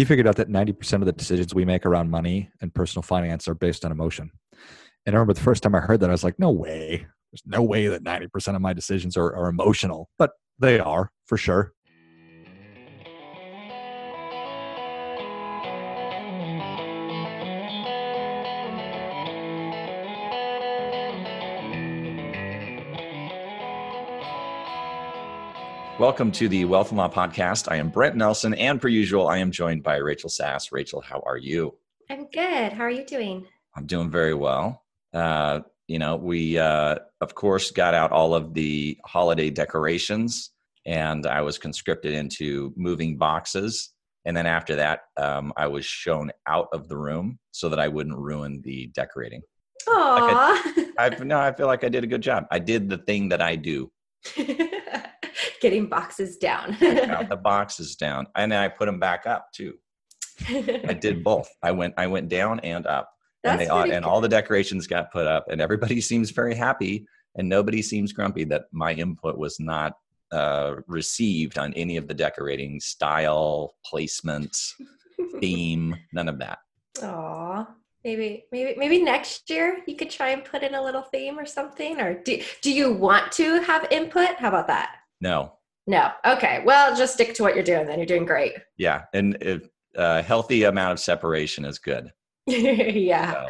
he figured out that 90% of the decisions we make around money and personal finance are based on emotion. And I remember the first time I heard that, I was like, no way. There's no way that 90% of my decisions are, are emotional, but they are for sure. Welcome to the Wealth and Law Podcast. I am Brent Nelson, and per usual, I am joined by Rachel Sass. Rachel, how are you? I'm good. How are you doing? I'm doing very well. Uh, you know, we, uh, of course, got out all of the holiday decorations, and I was conscripted into moving boxes. And then after that, um, I was shown out of the room so that I wouldn't ruin the decorating. Aww. Like I, I, no, I feel like I did a good job. I did the thing that I do. getting boxes down. the boxes down, and then I put them back up too. I did both. I went I went down and up, That's and they all, and all the decorations got put up, and everybody seems very happy, and nobody seems grumpy that my input was not uh, received on any of the decorating style, placement, theme, none of that. Aw. Maybe, maybe, maybe next year you could try and put in a little theme or something. Or do do you want to have input? How about that? No. No. Okay. Well, just stick to what you're doing. Then you're doing great. Yeah, and a uh, healthy amount of separation is good. yeah. So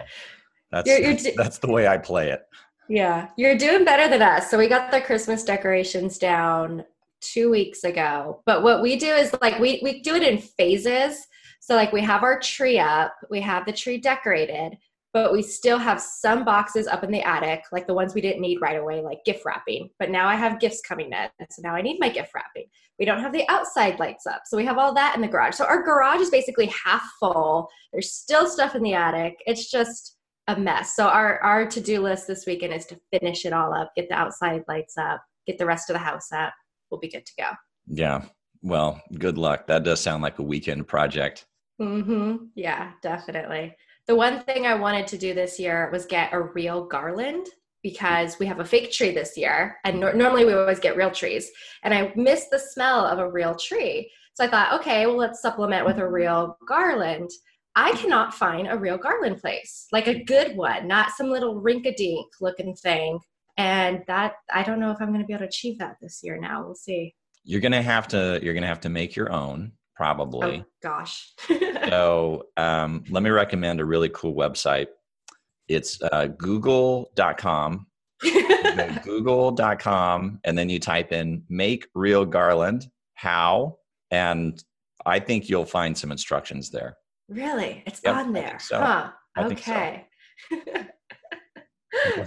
that's you're, you're do- that's the way I play it. Yeah, you're doing better than us. So we got the Christmas decorations down two weeks ago. But what we do is like we we do it in phases. So like we have our tree up, we have the tree decorated, but we still have some boxes up in the attic, like the ones we didn't need right away, like gift wrapping. But now I have gifts coming in, so now I need my gift wrapping. We don't have the outside lights up, so we have all that in the garage. So our garage is basically half full. There's still stuff in the attic. It's just a mess. So our our to do list this weekend is to finish it all up, get the outside lights up, get the rest of the house up. We'll be good to go. Yeah. Well, good luck. That does sound like a weekend project. Mm-hmm. Yeah, definitely. The one thing I wanted to do this year was get a real garland because we have a fake tree this year and no- normally we always get real trees and i miss the smell of a real tree. So i thought okay well let's supplement with a real garland. I cannot find a real garland place like a good one not some little rink-a-dink looking thing. And that i don't know if i'm going to be able to achieve that this year now. We'll see. You're going to have to you're going to have to make your own probably. Oh, gosh. so um, let me recommend a really cool website. It's uh, google.com. google.com and then you type in make real garland how and i think you'll find some instructions there really it's yep, on there so. huh okay so.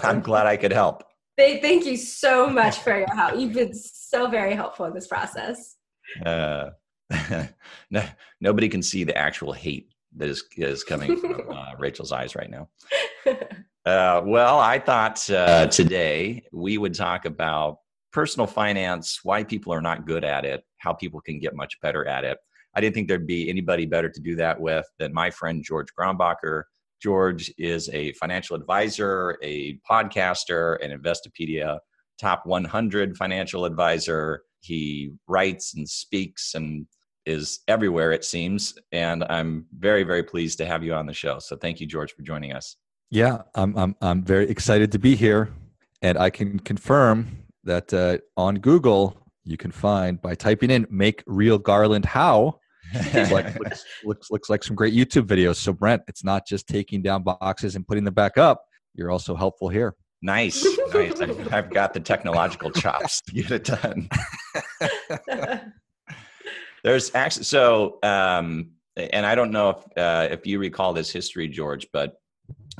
i'm glad i could help thank you so much for your help you've been so very helpful in this process uh, no, nobody can see the actual hate that is is coming from uh, Rachel's eyes right now. Uh, well, I thought uh, today we would talk about personal finance, why people are not good at it, how people can get much better at it. I didn't think there'd be anybody better to do that with than my friend George Grombacher. George is a financial advisor, a podcaster, an Investopedia top 100 financial advisor. He writes and speaks and is everywhere, it seems. And I'm very, very pleased to have you on the show. So thank you, George, for joining us. Yeah, I'm, I'm, I'm very excited to be here. And I can confirm that uh, on Google, you can find by typing in make real garland how like, looks, looks, looks like some great youtube videos so brent it's not just taking down boxes and putting them back up you're also helpful here nice nice I've, I've got the technological chops to get it done there's actually so, um, and I don't know if uh, if you recall this history, George, but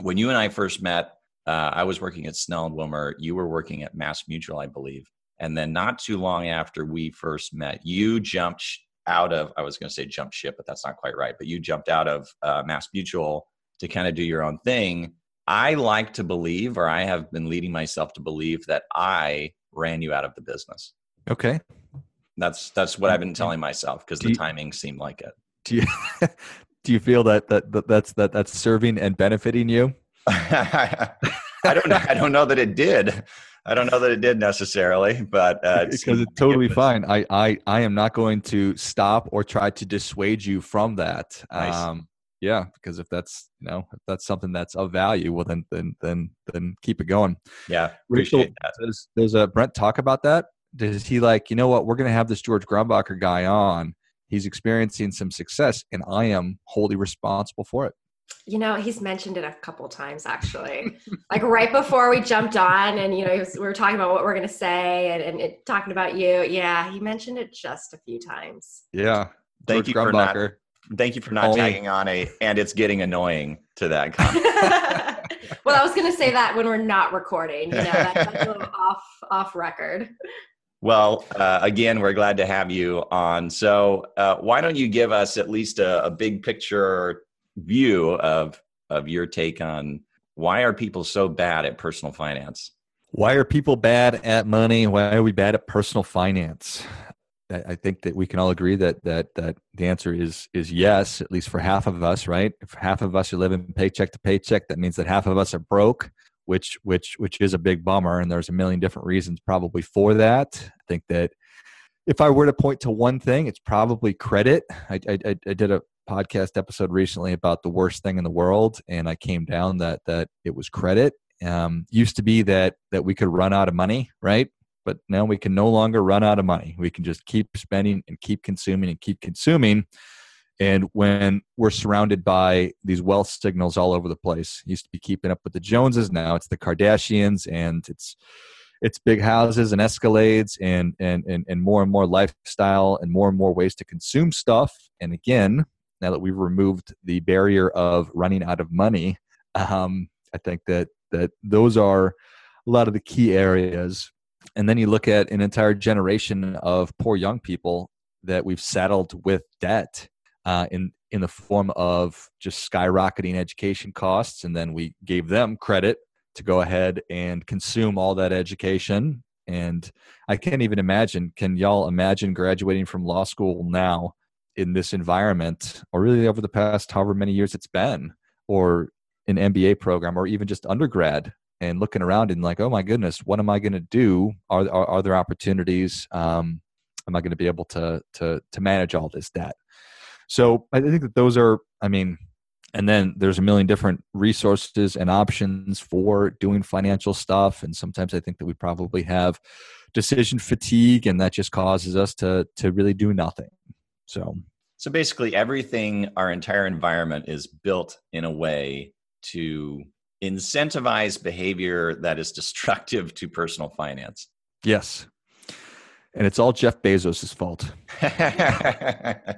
when you and I first met, uh, I was working at Snell and Wilmer. You were working at Mass Mutual, I believe. And then not too long after we first met, you jumped out of, I was going to say jump ship, but that's not quite right. But you jumped out of uh, Mass Mutual to kind of do your own thing. I like to believe, or I have been leading myself to believe, that I ran you out of the business. Okay. That's that's what I've been telling myself because the you, timing seemed like it. Do you do you feel that, that that that's that that's serving and benefiting you? I don't know. I don't know that it did. I don't know that it did necessarily, but uh, because it's totally it fine. I, I I am not going to stop or try to dissuade you from that. Nice. Um, yeah, because if that's you know if that's something that's of value, well then then then then keep it going. Yeah, appreciate Rachel, that. Does, does uh, Brent talk about that? Does he like you know what we're going to have this George Grombacher guy on? He's experiencing some success, and I am wholly responsible for it. You know, he's mentioned it a couple times actually. like right before we jumped on, and you know, was, we were talking about what we're going to say, and, and it, talking about you. Yeah, he mentioned it just a few times. Yeah, thank George you for not. Thank you for not tagging on a, and it's getting annoying to that comment. well, I was going to say that when we're not recording. You know, that's a little off off record. Well, uh, again, we're glad to have you on. So, uh, why don't you give us at least a, a big picture view of of your take on why are people so bad at personal finance? Why are people bad at money? Why are we bad at personal finance? I think that we can all agree that that that the answer is is yes, at least for half of us, right? If half of us are living paycheck to paycheck, that means that half of us are broke, which which which is a big bummer. And there's a million different reasons probably for that. I think that if I were to point to one thing, it's probably credit. I, I, I did a podcast episode recently about the worst thing in the world, and I came down that that it was credit. Um, used to be that that we could run out of money, right? But now we can no longer run out of money. We can just keep spending and keep consuming and keep consuming. And when we're surrounded by these wealth signals all over the place, used to be keeping up with the Joneses. Now it's the Kardashians and it's it's big houses and escalades and and and, and more and more lifestyle and more and more ways to consume stuff. And again, now that we've removed the barrier of running out of money, um, I think that that those are a lot of the key areas. And then you look at an entire generation of poor young people that we've saddled with debt uh, in in the form of just skyrocketing education costs, and then we gave them credit to go ahead and consume all that education. And I can't even imagine. Can y'all imagine graduating from law school now in this environment, or really over the past however many years it's been, or an MBA program, or even just undergrad, and looking around and like, oh my goodness, what am I going to do? Are, are, are there opportunities? Um, am I going to be able to to to manage all this debt? So I think that those are, I mean, and then there's a million different resources and options for doing financial stuff. And sometimes I think that we probably have decision fatigue, and that just causes us to to really do nothing. So, so basically, everything, our entire environment is built in a way to incentivize behavior that is destructive to personal finance. Yes. And it's all Jeff Bezos' fault.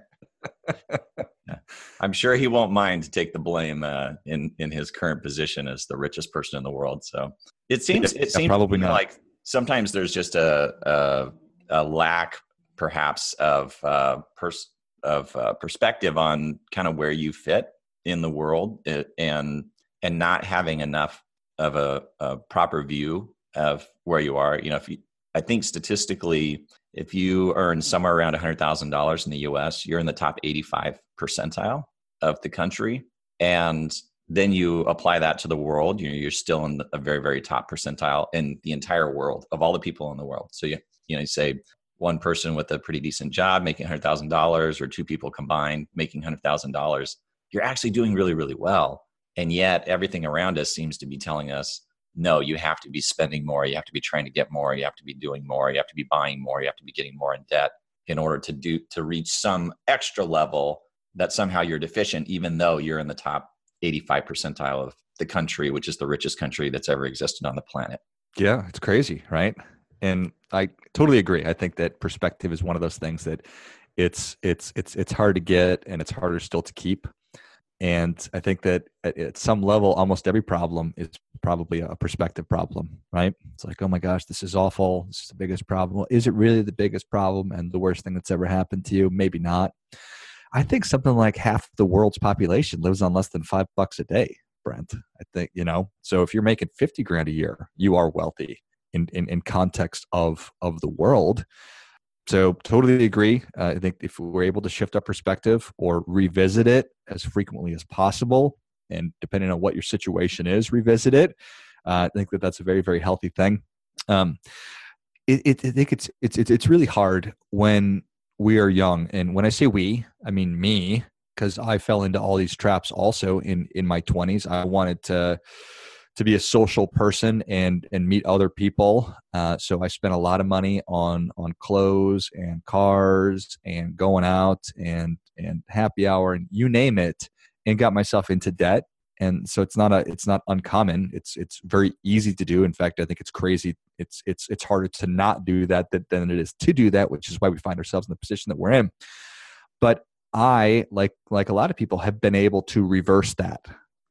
I'm sure he won't mind to take the blame uh, in in his current position as the richest person in the world. So it seems it seems probably not. like sometimes there's just a a, a lack perhaps of uh, pers- of uh, perspective on kind of where you fit in the world uh, and and not having enough of a, a proper view of where you are. You know, if you, I think statistically, if you earn somewhere around $100,000 in the US, you're in the top 85 percentile of the country. And then you apply that to the world, you know, you're still in a very, very top percentile in the entire world of all the people in the world. So you, you know, you say one person with a pretty decent job making $100,000 or two people combined making $100,000, you're actually doing really, really well. And yet everything around us seems to be telling us no, you have to be spending more, you have to be trying to get more, you have to be doing more, you have to be buying more, you have to be getting more in debt in order to do to reach some extra level that somehow you're deficient, even though you're in the top 85 percentile of the country, which is the richest country that's ever existed on the planet. Yeah, it's crazy, right? And I totally agree. I think that perspective is one of those things that it's it's it's it's hard to get and it's harder still to keep and i think that at, at, some level almost every problem is probably a perspective problem right? It's like oh my gosh this is awful. This is the biggest problem. Well, is it really the biggest problem and the worst thing that's ever happened to you? Maybe not. I think something like half the world's population lives on less than five bucks a day brent i think you know? So if you're making 50 grand a year you are wealthy in, in, in context of of the world so totally agree. Uh, I think if we're able to shift our perspective or revisit it as frequently as possible, and depending on what your situation is, revisit it. Uh, I think that that's a very very healthy thing. Um, it, it, I think it's, it's, it's really hard when we are young. And when I say we, I mean me, because I fell into all these traps also in, in my 20s. I wanted to, to be a social person and and meet other people. Uh, so I spent a lot of money on on clothes and cars and going out and and happy hour and you name it, and got myself into debt. And so it's not a it's not uncommon. It's it's very easy to do. In fact, I think it's crazy. It's it's it's harder to not do that than it is to do that, which is why we find ourselves in the position that we're in. But I, like like a lot of people, have been able to reverse that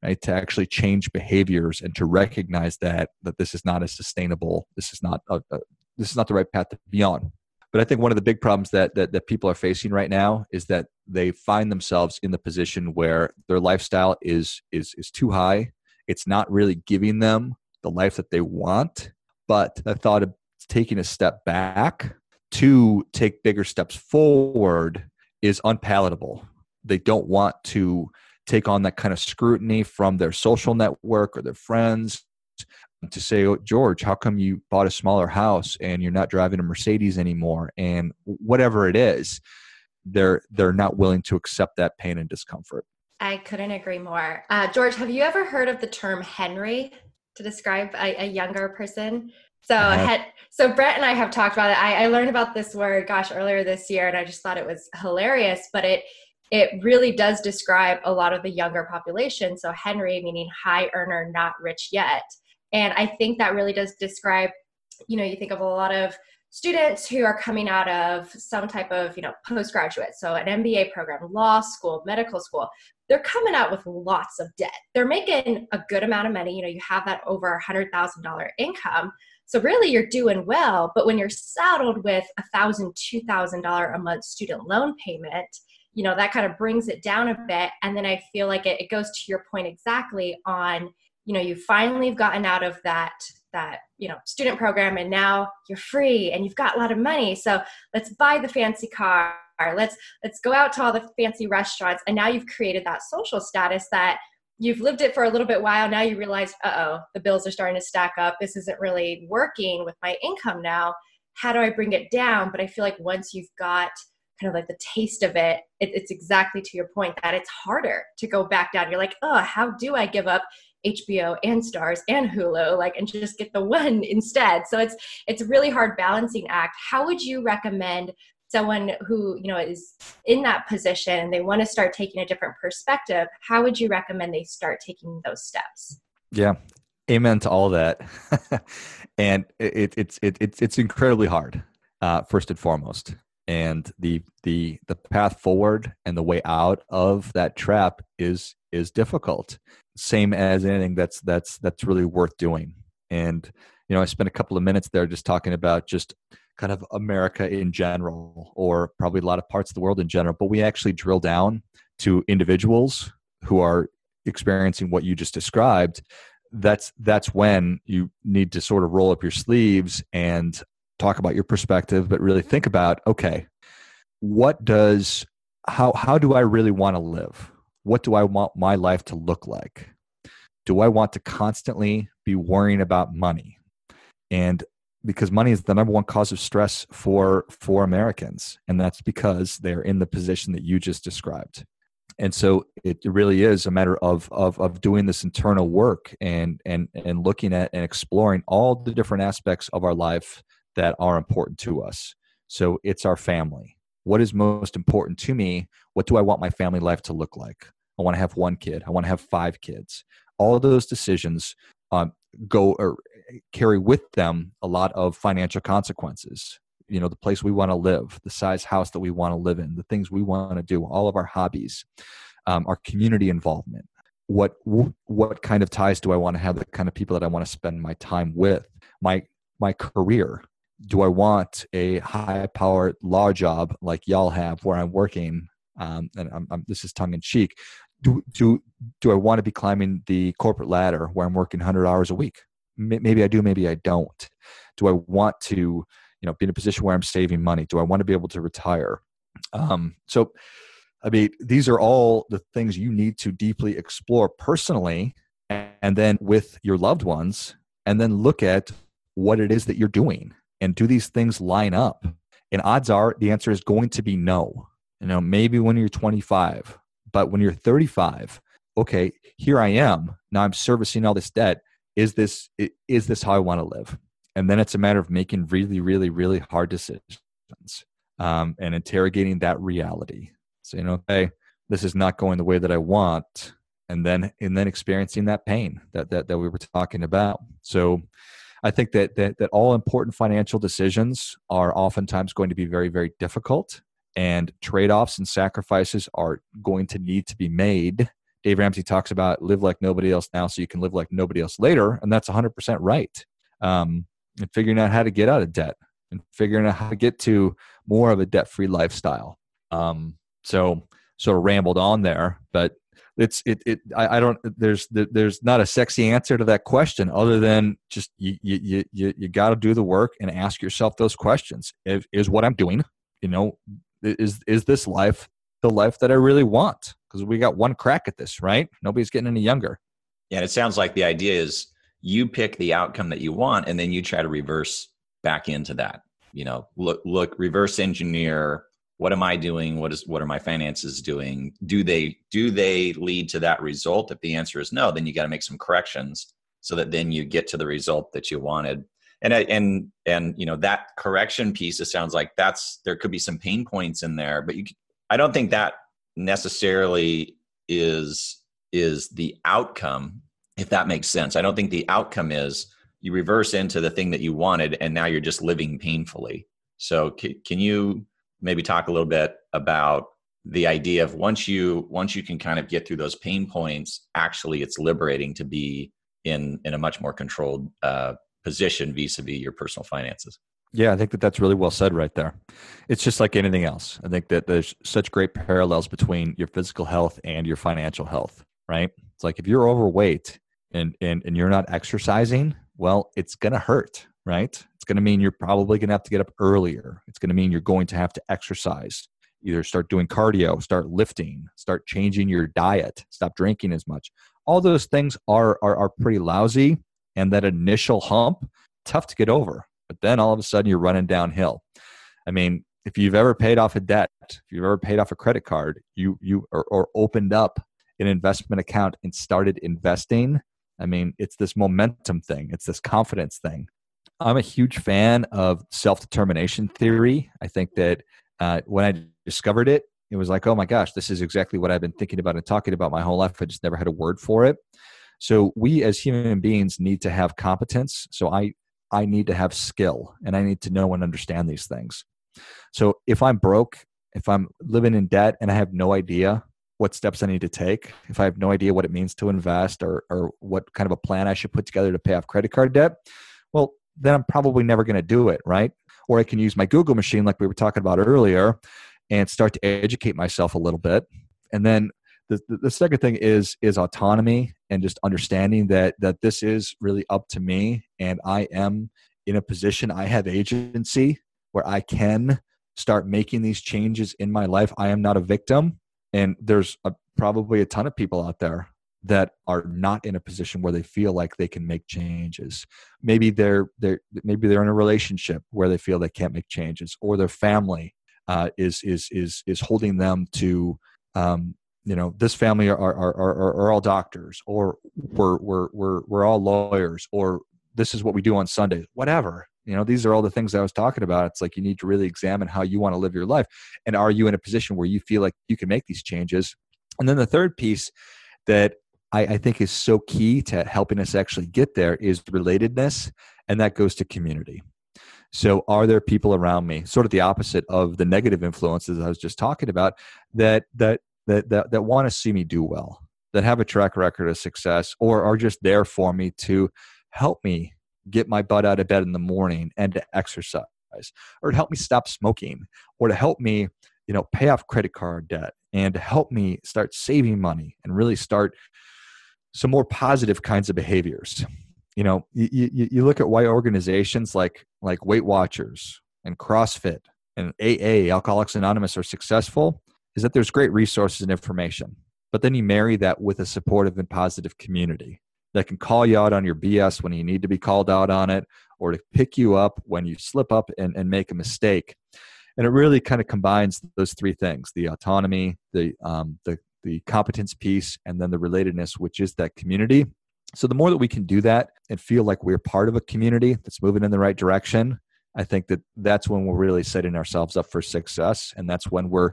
right to actually change behaviors and to recognize that that this is not a sustainable this is not a, a, this is not the right path to be on. But i think one of the big problems that, that that people are facing right now is that they find themselves in the position where their lifestyle is is is too high. It's not really giving them the life that they want. But the thought of taking a step back to take bigger steps forward is unpalatable. They don't want to take on that kind of scrutiny from their social network or their friends to say, oh, George, how come you bought a smaller house and you're not driving a Mercedes anymore? And whatever it is, they're they're not willing to accept that pain and discomfort. I couldn't agree more. Uh, George, have you ever heard of the term Henry to describe a, a younger person? So, uh-huh. so Brent and I have talked about it. I, I learned about this word, gosh, earlier this year, and I just thought it was hilarious. But it it really does describe a lot of the younger population. So Henry meaning high earner, not rich yet. And I think that really does describe, you know, you think of a lot of students who are coming out of some type of, you know, postgraduate, so an MBA program, law school, medical school, they're coming out with lots of debt. They're making a good amount of money. You know, you have that over a hundred thousand dollar income. So really you're doing well, but when you're saddled with a thousand, two thousand dollar a month student loan payment, you know that kind of brings it down a bit and then i feel like it, it goes to your point exactly on you know you finally have gotten out of that that you know student program and now you're free and you've got a lot of money so let's buy the fancy car let's let's go out to all the fancy restaurants and now you've created that social status that you've lived it for a little bit while now you realize uh-oh the bills are starting to stack up this isn't really working with my income now how do i bring it down? But i feel like once you've got kind of like the taste of it, it, it's exactly to your point that it's harder to go back down. You're like, oh, how do I give up HBO and Starz and Hulu, like, and just get the one instead? So it's it's a really hard balancing act. How would you recommend someone who you know is in that position and they want to start taking a different perspective? How would you recommend they start taking those steps? Yeah, amen to all that. and it, it's it, it's it's incredibly hard. Uh, first and foremost, and the the the path forward and the way out of that trap is is difficult. Same as anything that's that's that's really worth doing. And you know i spent a couple of minutes there just talking about just kind of america in general or probably a lot of parts of the world in general but we actually drill down to individuals who are experiencing what you just described. That's that's when you need to sort of roll up your sleeves and talk about your perspective, but really think about okay, what does how how do I really want to live? What do I want my life to look like? Do I want to constantly be worrying about money? And because money is the number one cause of stress for for Americans, and that's because they're in the position that you just described. And so it really is a matter of of of doing this internal work and and and looking at and exploring all the different aspects of our life that are important to us. So it's our family. What is most important to me? What do I want my family life to look like? I want to have one kid. I want to have five kids. All of those decisions um, go or carry with them a lot of financial consequences. You know, the place we want to live, the size house that we want to live in, the things we want to do, all of our hobbies, um, our community involvement. What what kind of ties do I want to have? The kind of people that I want to spend my time with. My my career do I want a high powered law job like y'all have where I'm working? Um, and I'm, I'm, this is tongue in cheek. Do, do, do I want to be climbing the corporate ladder where I'm working 100 hours a week? Maybe I do, maybe I don't. Do I want to, you know, be in a position where I'm saving money? Do I want to be able to retire? Um, so, I mean, these are all the things you need to deeply explore personally and then with your loved ones, and then look at what it is that you're doing and do these things line up? And odds are the answer is going to be no. You know maybe when you're 25 but when you're 35 okay here i am. Now i'm servicing all this debt. Is this is this how i want to live? And then it's a matter of making really really really hard decisions um, and interrogating that reality. Saying okay this is not going the way that i want and then and then experiencing that pain that that, that we were talking about. So i think that, that that all important financial decisions are oftentimes going to be very very difficult and trade-offs and sacrifices are going to need to be made. Dave ramsey talks about live like nobody else now so you can live like nobody else later and that's 100% right. Um, and figuring out how to get out of debt and figuring out how to get to more of a debt-free lifestyle. Um, so sort of rambled on there but it's it, it I, I don't there's there's not a sexy answer to that question other than just you you you, you got to do the work and ask yourself those questions. If, is what i'm doing you know is is this life the life that i really want? Because we got one crack at this right? Nobody's getting any younger. Yeah and it sounds like the idea is you pick the outcome that you want and then you try to reverse back into that you know look look reverse engineer what am i doing? What is what are my finances doing? Do they do they lead to that result? If the answer is no then you got to make some corrections so that then you get to the result that you wanted. And I, and and you know that correction piece it sounds like that's there could be some pain points in there but you i don't think that necessarily is is the outcome if that makes sense. I don't think the outcome is you reverse into the thing that you wanted and now you're just living painfully. So can, can you maybe talk a little bit about the idea of once you once you can kind of get through those pain points actually it's liberating to be in in a much more controlled uh, position vis-a-vis your personal finances. Yeah i think that that's really well said right there. It's just like anything else. I think that there's such great parallels between your physical health and your financial health right? It's like if you're overweight and and, and you're not exercising well it's to hurt right? It's going to mean you're probably going to have to get up earlier. It's going to mean you're going to have to exercise. Either start doing cardio, start lifting, start changing your diet, stop drinking as much. All those things are, are, are pretty lousy. And that initial hump, tough to get over. But then all of a sudden you're running downhill. I mean, if you've ever paid off a debt, if you've ever paid off a credit card, you you or, or opened up an investment account and started investing, I mean, it's this momentum thing, it's this confidence thing. I'm a huge fan of self determination theory. I think that uh, when I discovered it, it was like, oh my gosh, this is exactly what I've been thinking about and talking about my whole life. I just never had a word for it. So we as human beings need to have competence. So I I need to have skill and I need to know and understand these things. So if I'm broke, if I'm living in debt and I have no idea what steps I need to take, if I have no idea what it means to invest or or what kind of a plan I should put together to pay off credit card debt, well, then I'm probably never going to do it, right? Or I can use my Google machine, like we were talking about earlier, and start to educate myself a little bit. And then the, the second thing is is autonomy and just understanding that that this is really up to me, and I am in a position I have agency where I can start making these changes in my life. I am not a victim, and there's a, probably a ton of people out there that are not in a position where they feel like they can make changes. Maybe they're they're maybe they're in a relationship where they feel they can't make changes or their family uh, is is is is holding them to um, you know this family are are, are are are all doctors or we're we're we're we're all lawyers or this is what we do on sundays whatever. You know these are all the things i was talking about. It's like you need to really examine how you want to live your life and are you in a position where you feel like you can make these changes? And then the third piece that I, I think is so key to helping us actually get there is relatedness, and that goes to community. So, are there people around me, sort of the opposite of the negative influences I was just talking about, that that that that, that want to see me do well, that have a track record of success, or are just there for me to help me get my butt out of bed in the morning and to exercise, or to help me stop smoking, or to help me, you know, pay off credit card debt, and to help me start saving money and really start some more positive kinds of behaviors. You know, you, you, you look at why organizations like like Weight Watchers and CrossFit and AA, Alcoholics Anonymous, are successful is that there's great resources and information. But then you marry that with a supportive and positive community. that can call you out on your BS when you need to be called out on it, or to pick you up when you slip up and, and make a mistake. And it really kind of combines those three things the autonomy, the, um, the, the competence piece, and then the relatedness, which is that community. So the more that we can do that and feel like we're part of a community that's moving in the right direction, I think that that's when we're really setting ourselves up for success. And that's when we're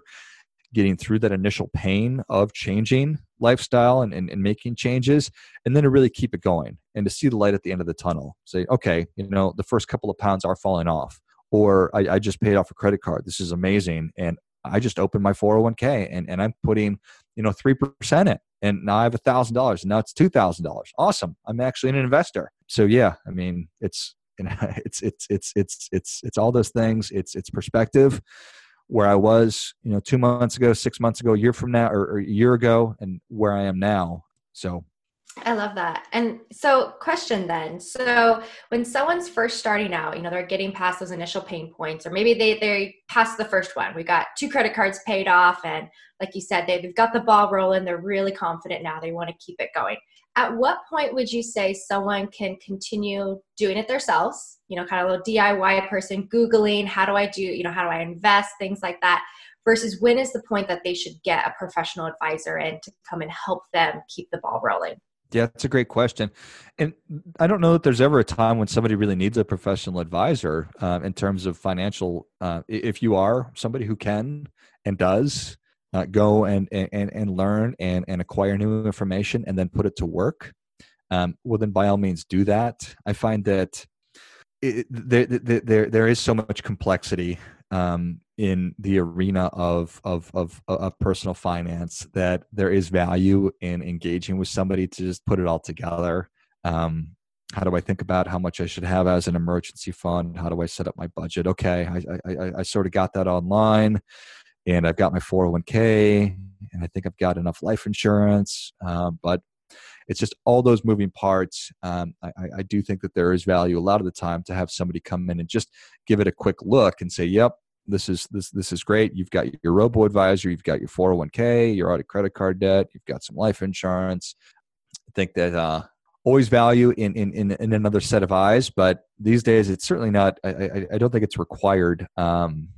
getting through that initial pain of changing lifestyle and, and, and, making changes and then to really keep it going and to see the light at the end of the tunnel say okay you know the first couple of pounds are falling off or I, I just paid off a credit card this is amazing and i just opened my 401k and, and i'm putting you know 3% it. and now i have a thousand dollars and now it's two thousand dollars awesome i'm actually an investor so yeah i mean it's you know, it's it's it's it's it's it's all those things it's it's perspective where I was, you know, two months ago, six months ago, a year from now, or, or, a year ago, and where I am now. So, I love that. And so, question then: so when someone's first starting out, you know, they're getting past those initial pain points, or maybe they they passed the first one. We got two credit cards paid off, and like you said, they've got the ball rolling. They're really confident now. They want to keep it going at what point would you say someone can continue doing it themselves you know kind of a little diy person googling how do i do you know how do i invest things like that versus when is the point that they should get a professional advisor in to come and help them keep the ball rolling yeah, that's a great question. And I don't know that there's ever a time when somebody really needs a professional advisor uh, in terms of financial. Uh, if you are somebody who can and does uh, go and, and, and learn and, and acquire new information and then put it to work, um, well, then by all means do that. I find that it, there, there, there is so much complexity um, in the arena of, of, of, of personal finance that there is value in engaging with somebody to just put it all together. Um, how do I think about how much I should have as an emergency fund? How do I set up my budget? Okay, I, I, I sort of got that online and I've got my 401k, and I think I've got enough life insurance. Um, but it's just all those moving parts. Um, I, I, do think that there is value a lot of the time to have somebody come in and just give it a quick look and say, "Yep, this is this this is great. You've got your robo advisor, you've got your 401k, you're out of credit card debt, you've got some life insurance." I think that uh, always value in, in in in another set of eyes, but these days it's certainly not. I I, I don't think it's required. Um,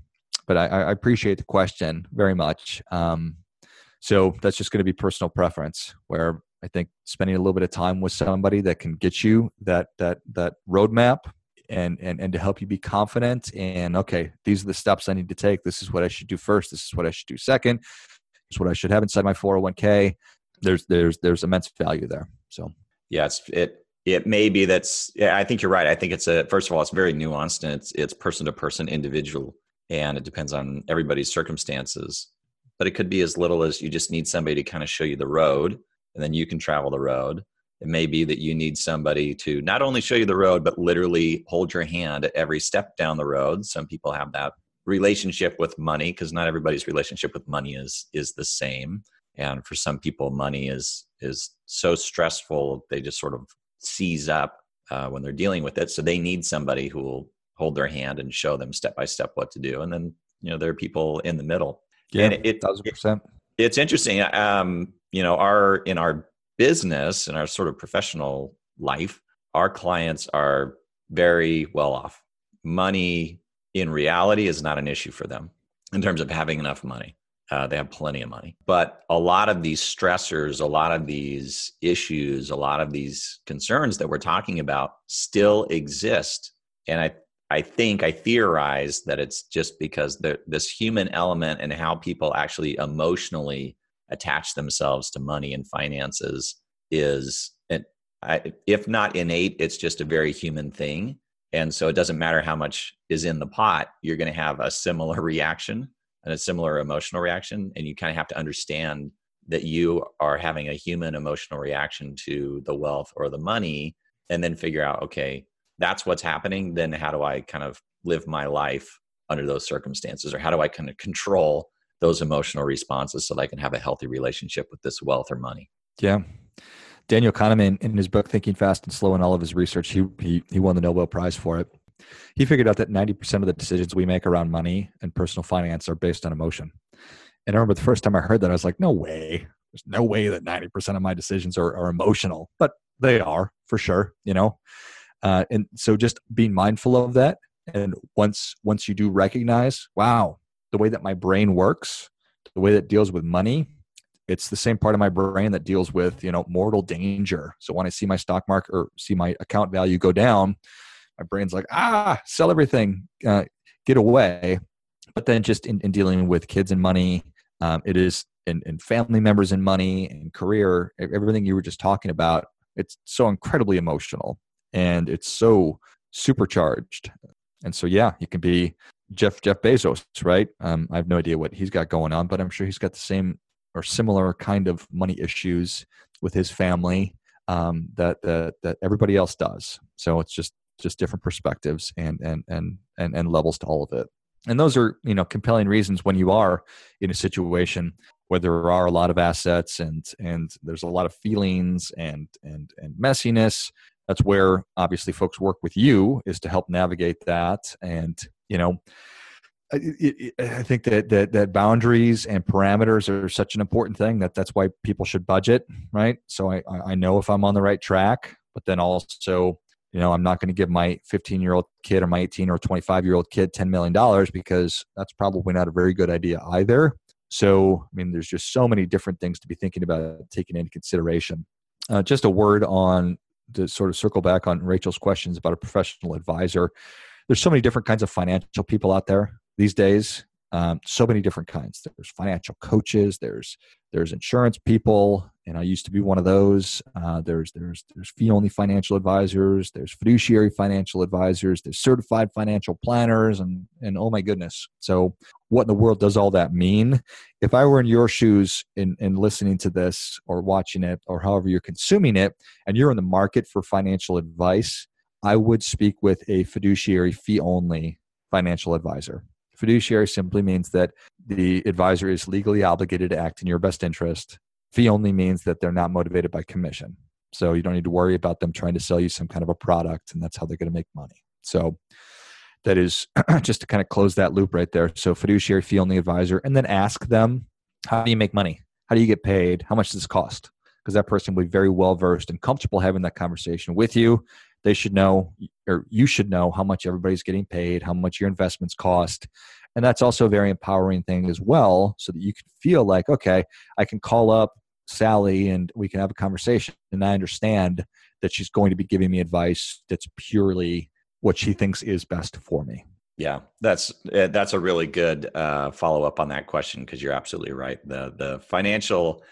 but I, I appreciate the question very much. Um, so that's just going to be personal preference. Where I think spending a little bit of time with somebody that can get you that that that roadmap and and and to help you be confident and okay, these are the steps I need to take. This is what I should do first. This is what I should do second. This is what I should have inside my 401k. There's there's there's immense value there. So yeah, it it may be that's yeah, I think you're right. I think it's a first of all, it's very nuanced and it's it's person to person individual and it depends on everybody's circumstances. But it could be as little as you just need somebody to kind of show you the road, and then you can travel the road. It may be that you need somebody to not only show you the road, but literally hold your hand at every step down the road. Some people have that relationship with money because not everybody's relationship with money is is the same and for some people money is is so stressful they just sort of seize up uh, when they're dealing with it so they need somebody who will hold their hand and show them step by step what to do. And then, you know, there are people in the middle. Yeah, and it, thousand percent. It, it's interesting. Um, you know, our in our business and our sort of professional life, our clients are very well off. Money in reality is not an issue for them in terms of having enough money. Uh, they have plenty of money. But a lot of these stressors, a lot of these issues, a lot of these concerns that we're talking about still exist. And I I think I theorize that it's just because this human element and how people actually emotionally attach themselves to money and finances is, if not innate, it's just a very human thing. And so it doesn't matter how much is in the pot, you're going to have a similar reaction and a similar emotional reaction. And you kind of have to understand that you are having a human emotional reaction to the wealth or the money and then figure out, okay, that's what's happening, then how do I kind of live my life under those circumstances? Or how do I kind of control those emotional responses so that I can have a healthy relationship with this wealth or money? Yeah. Daniel Kahneman, in his book Thinking Fast and Slow, and all of his research, he, he, he won the Nobel Prize for it. He figured out that 90% of the decisions we make around money and personal finance are based on emotion. And I remember the first time I heard that, I was like, no way. There's no way that 90% of my decisions are, are emotional. But they are for sure, you know. Uh, and so just being mindful of that. And once once you do recognize, wow, the way that my brain works, the way that deals with money, it's the same part of my brain that deals with you know mortal danger. So when I see my stock market or see my account value go down, my brain's like, ah, sell everything, uh, get away. But then just in, in dealing with kids and money, um, it is in, in family members and money and career, everything you were just talking about. It's so incredibly emotional and it's so supercharged. And so, yeah, you can be Jeff Jeff Bezos, right? Um, I have no idea what he's got going on, but I'm sure he's got the same or similar kind of money issues with his family um, that, that that everybody else does. So it's just just different perspectives and and and and, and levels to all of it. And those are you know compelling reasons when you are in a situation where there are a lot of assets and and there's a lot of feelings and and and messiness that's where obviously folks work with you is to help navigate that and you know I, think that, that that boundaries and parameters are such an important thing that that's why people should budget right? So i i know if i'm on the right track but then also you know i'm not going to give my 15 year old kid or my 18 or 25 year old kid 10 million dollars because that's probably not a very good idea either. So i mean there's just so many different things to be thinking about taking into consideration. Uh, just a word on to sort of circle back on Rachel's questions about a professional advisor, there's so many different kinds of financial people out there these days. Um, so many different kinds. There's financial coaches. There's there's insurance people, and I used to be one of those. Uh, there's there's there's fee only financial advisors. There's fiduciary financial advisors. There's certified financial planners, and and oh my goodness. So what in the world does all that mean? If I were in your shoes in, in listening to this or watching it or however you're consuming it, and you're in the market for financial advice, I would speak with a fiduciary fee only financial advisor. Fiduciary simply means that the advisor is legally obligated to act in your best interest. Fee only means that they're not motivated by commission. So you don't need to worry about them trying to sell you some kind of a product and that's how they're going to make money. So that is just to kind of close that loop right there. So fiduciary fee only advisor, and then ask them, how do you make money? How do you get paid? How much does this cost? Because that person will be very well versed and comfortable having that conversation with you. They should know, or you should know, how much everybody's getting paid, how much your investments cost. And that's also a very empowering thing as well, so that you can feel like, okay, I can call up Sally and we can have a conversation. And I understand that she's going to be giving me advice that's purely what she thinks is best for me. Yeah, that's eh, that's a really good uh, follow up on that question because you're absolutely right. The the financial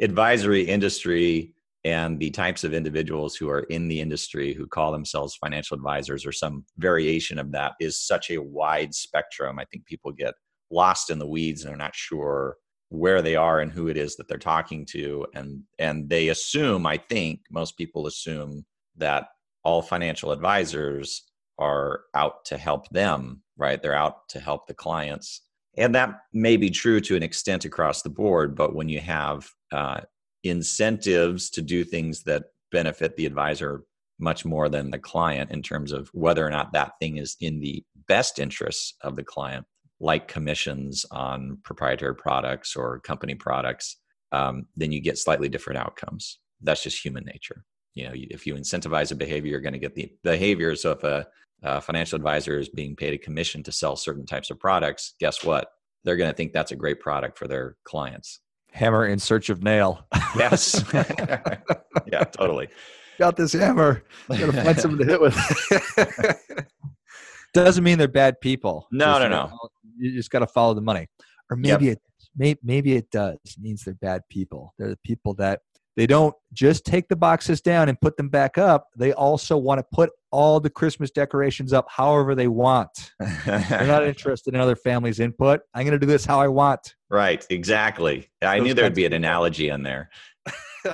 advisory industry and the types of individuals who are in the industry who call themselves financial advisors or some variation of that is such a wide spectrum. I think people get lost in the weeds and are not sure where they are and who it is that they're talking to and and they assume i think most people assume that all financial advisors are out to help them, right? They're out to help the clients. And that may be true to an extent across the board, but when you have uh, incentives to do things that benefit the advisor much more than the client in terms of whether or not that thing is in the best interests of the client, like commissions on proprietary products or company products, um, then you get slightly different outcomes. That's just human nature. You know, if you incentivize a behavior, you're going to get the behavior. So if a uh, financial advisor is being paid a commission to sell certain types of products, guess what? They're going to think that's a great product for their clients. Hammer in search of nail. yes. yeah, totally. Got this hammer. Got to find something to hit with. Doesn't mean they're bad people. No, just, no, no. You just got to follow the money. Or maybe yep. it maybe, maybe it does. It means they're bad people. They're the people that they don't just take the boxes down and put them back up. They also want to put all the Christmas decorations up however they want. They're not interested in other families' input. I'm going to do this how I want. Right, exactly. I Those knew there'd be an analogy in there.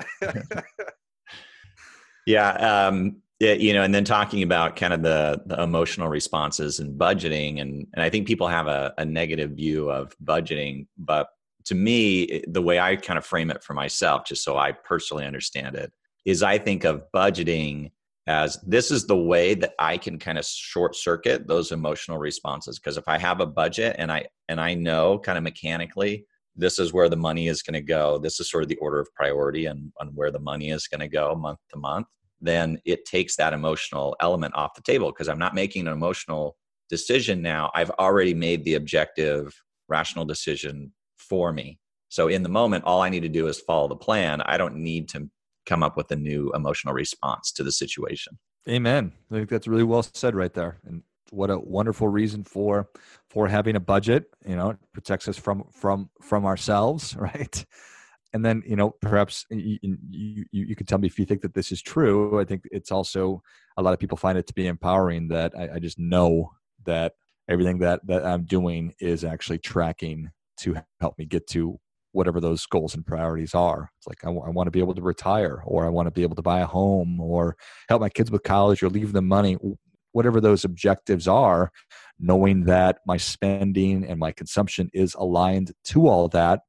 yeah, um, yeah, you know, and then talking about kind of the, the emotional responses and budgeting, and and I think people have a, a negative view of budgeting, but to me, the way I kind of frame it for myself, just so I personally understand it, is I think of budgeting as this is the way that I can kind of short circuit those emotional responses. Because if I have a budget and I and I know kind of mechanically this is where the money is going to go. This is sort of the order of priority and on where the money is going to go month to month. Then it takes that emotional element off the table because I'm not making an emotional decision now. I've already made the objective, rational decision for me. So in the moment, all I need to do is follow the plan. I don't need to come up with a new emotional response to the situation. Amen. I think that's really well said right there. And what a wonderful reason for for having a budget. You know, it protects us from from from ourselves, right? And then you know, perhaps you, you you could tell me if you think that this is true. I think it's also a lot of people find it to be empowering that I, I just know that everything that that I'm doing is actually tracking to help me get to whatever those goals and priorities are. It's like I, w- I want to be able to retire, or I want to be able to buy a home, or help my kids with college, or leave them money. Whatever those objectives are, knowing that my spending and my consumption is aligned to all of that,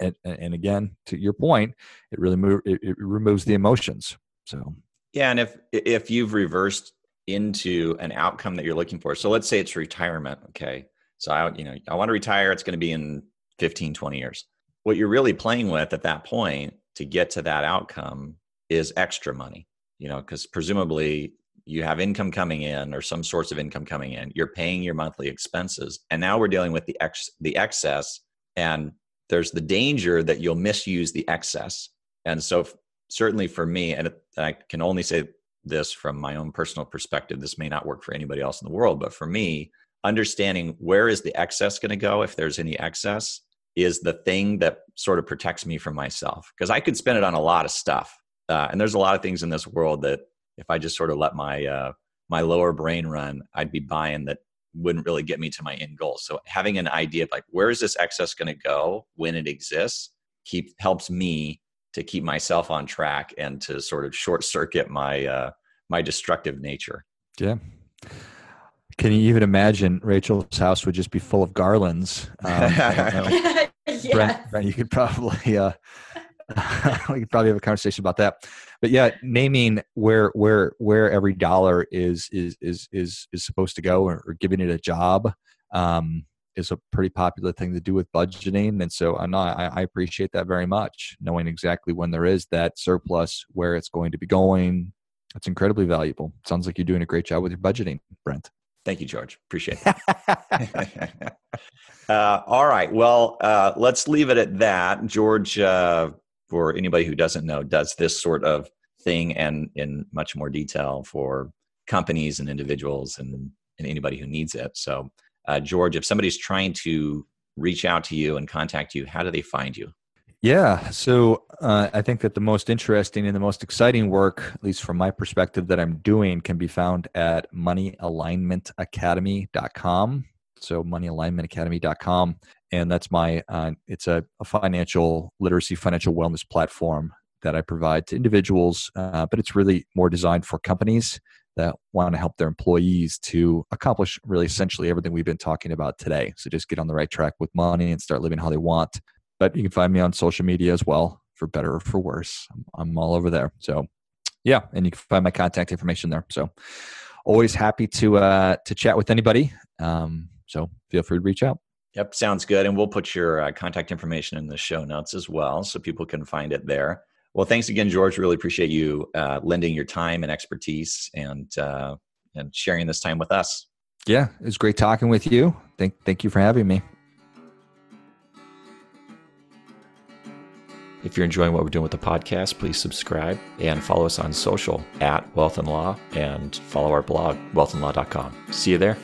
and, and again, to your point, it really it, it removes the emotions. So yeah, and if if you've reversed into an outcome that you're looking for, so let's say it's retirement. Okay, so I you know I want to retire. It's going to be in 15, 20 years what you're really playing with at that point to get to that outcome is extra money you know because presumably you have income coming in or some source of income coming in. You're paying your monthly expenses and now we're dealing with the ex the excess and there's the danger that you'll misuse the excess. And so certainly for me and i can only say this from my own personal perspective this may not work for anybody else in the world but for me understanding where is the excess going to go if there's any excess is the thing that sort of protects me from myself because I could spend it on a lot of stuff. Uh, and there's a lot of things in this world that if I just sort of let my uh, my lower brain run, I'd be buying that wouldn't really get me to my end goal. So having an idea of like where is this excess going to go when it exists keep helps me to keep myself on track and to sort of short circuit my uh, my destructive nature. Yeah. Can you even imagine Rachel's house would just be full of garlands? Um, yes. Brent, Brent, you could probably uh, we could probably have a conversation about that. But yeah, naming where where where every dollar is is is is is supposed to go, or, or giving it a job, um, is a pretty popular thing to do with budgeting. And so I'm not, I, I appreciate that very much, knowing exactly when there is that surplus, where it's going to be going. It's incredibly valuable. Sounds like you're doing a great job with your budgeting, Brent. Thank you, George. Appreciate it. uh, all right. Well, uh, let's leave it at that. George, uh, for anybody who doesn't know, does this sort of thing and in much more detail for companies and individuals and, and anybody who needs it. So, uh, George, if somebody's trying to reach out to you and contact you, how do they find you? Yeah. So uh, I think that the most interesting and the most exciting work, at least from my perspective, that I'm doing can be found at moneyalignmentacademy.com. So moneyalignmentacademy.com. And that's my, uh, it's a, a, financial literacy, financial wellness platform that I provide to individuals, uh, but it's really more designed for companies that want to help their employees to accomplish really essentially everything we've been talking about today. So just get on the right track with money and start living how they want but you can find me on social media as well, for better or for worse. I'm, I'm all over there. So, yeah, and you can find my contact information there. So, always happy to uh, to chat with anybody. Um, so feel free to reach out. Yep, sounds good. And we'll put your uh, contact information in the show notes as well, so people can find it there. Well, thanks again, George. Really appreciate you uh, lending your time and expertise and uh, and sharing this time with us. Yeah, it was great talking with you. Thank thank you for having me. If you're enjoying what we're doing with the podcast, please subscribe and follow us on social at Wealth and Law and follow our blog, wealthandlaw.com. See you there.